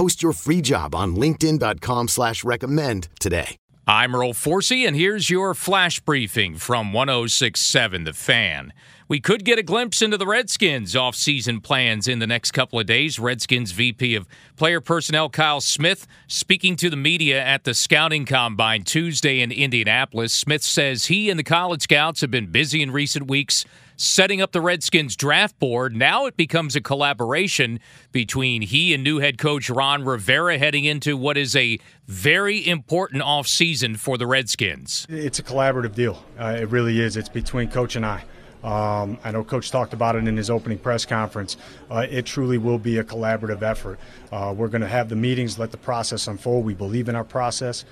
Post your free job on LinkedIn.com slash recommend today. I'm Earl Forsey, and here's your flash briefing from 1067 The Fan. We could get a glimpse into the Redskins' offseason plans in the next couple of days. Redskins VP of Player Personnel Kyle Smith speaking to the media at the Scouting Combine Tuesday in Indianapolis. Smith says he and the college scouts have been busy in recent weeks setting up the Redskins draft board. Now it becomes a collaboration between he and new head coach Ron Rivera heading into what is a very important offseason for the Redskins. It's a collaborative deal. Uh, it really is. It's between coach and I. Um, I know Coach talked about it in his opening press conference. Uh, it truly will be a collaborative effort. Uh, we're going to have the meetings, let the process unfold. We believe in our process.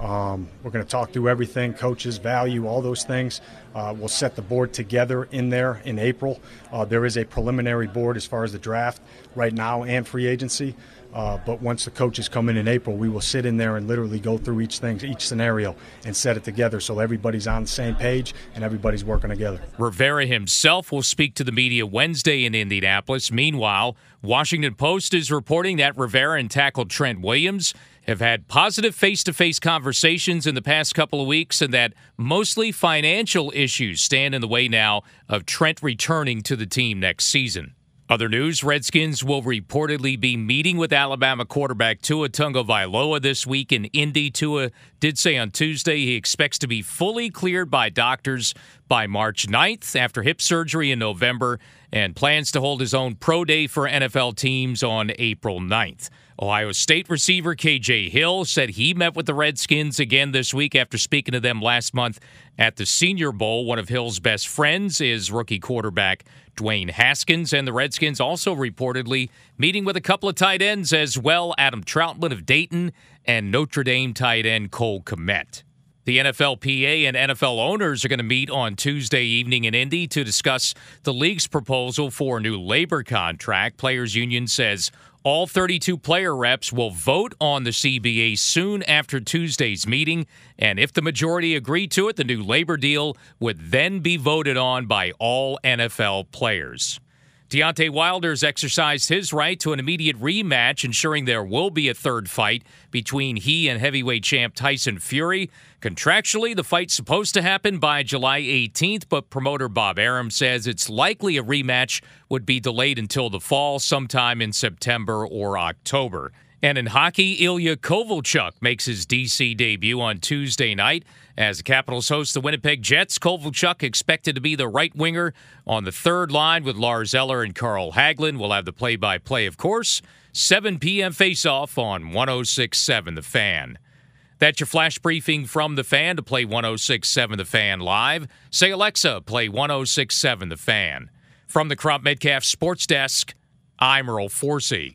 Um, we're going to talk through everything, coaches, value, all those things. Uh, we'll set the board together in there in April. Uh, there is a preliminary board as far as the draft right now and free agency. Uh, but once the coaches come in in April, we will sit in there and literally go through each thing, each scenario, and set it together so everybody's on the same page and everybody's working together. Rivera himself will speak to the media Wednesday in Indianapolis. Meanwhile, Washington Post is reporting that Rivera and tackle Trent Williams have had positive face to face conversations in the past couple of weeks, and that mostly financial issues stand in the way now of Trent returning to the team next season. Other news Redskins will reportedly be meeting with Alabama quarterback Tua Tagovailoa this week in Indy. Tua did say on Tuesday he expects to be fully cleared by doctors by March 9th after hip surgery in November and plans to hold his own pro day for NFL teams on April 9th. Ohio State receiver KJ Hill said he met with the Redskins again this week after speaking to them last month at the Senior Bowl. One of Hill's best friends is rookie quarterback Dwayne Haskins, and the Redskins also reportedly meeting with a couple of tight ends as well Adam Trautman of Dayton and Notre Dame tight end Cole Kmet. The NFLPA and NFL owners are going to meet on Tuesday evening in Indy to discuss the league's proposal for a new labor contract. Players Union says all 32 player reps will vote on the CBA soon after Tuesday's meeting, and if the majority agree to it, the new labor deal would then be voted on by all NFL players. Deontay Wilder's exercised his right to an immediate rematch, ensuring there will be a third fight between he and heavyweight champ Tyson Fury. Contractually, the fight's supposed to happen by July 18th, but promoter Bob Arum says it's likely a rematch would be delayed until the fall, sometime in September or October. And in hockey, Ilya Kovalchuk makes his DC debut on Tuesday night. As the Capitals host the Winnipeg Jets, Kovalchuk expected to be the right winger on the third line with Lars Eller and Carl Hagelin. We'll have the play by play, of course. 7 p.m. face off on 1067 The Fan. That's your flash briefing from The Fan to play 1067 The Fan live. Say, Alexa, play 1067 The Fan. From the Crop Metcalf Sports Desk, I'm Earl Forsey.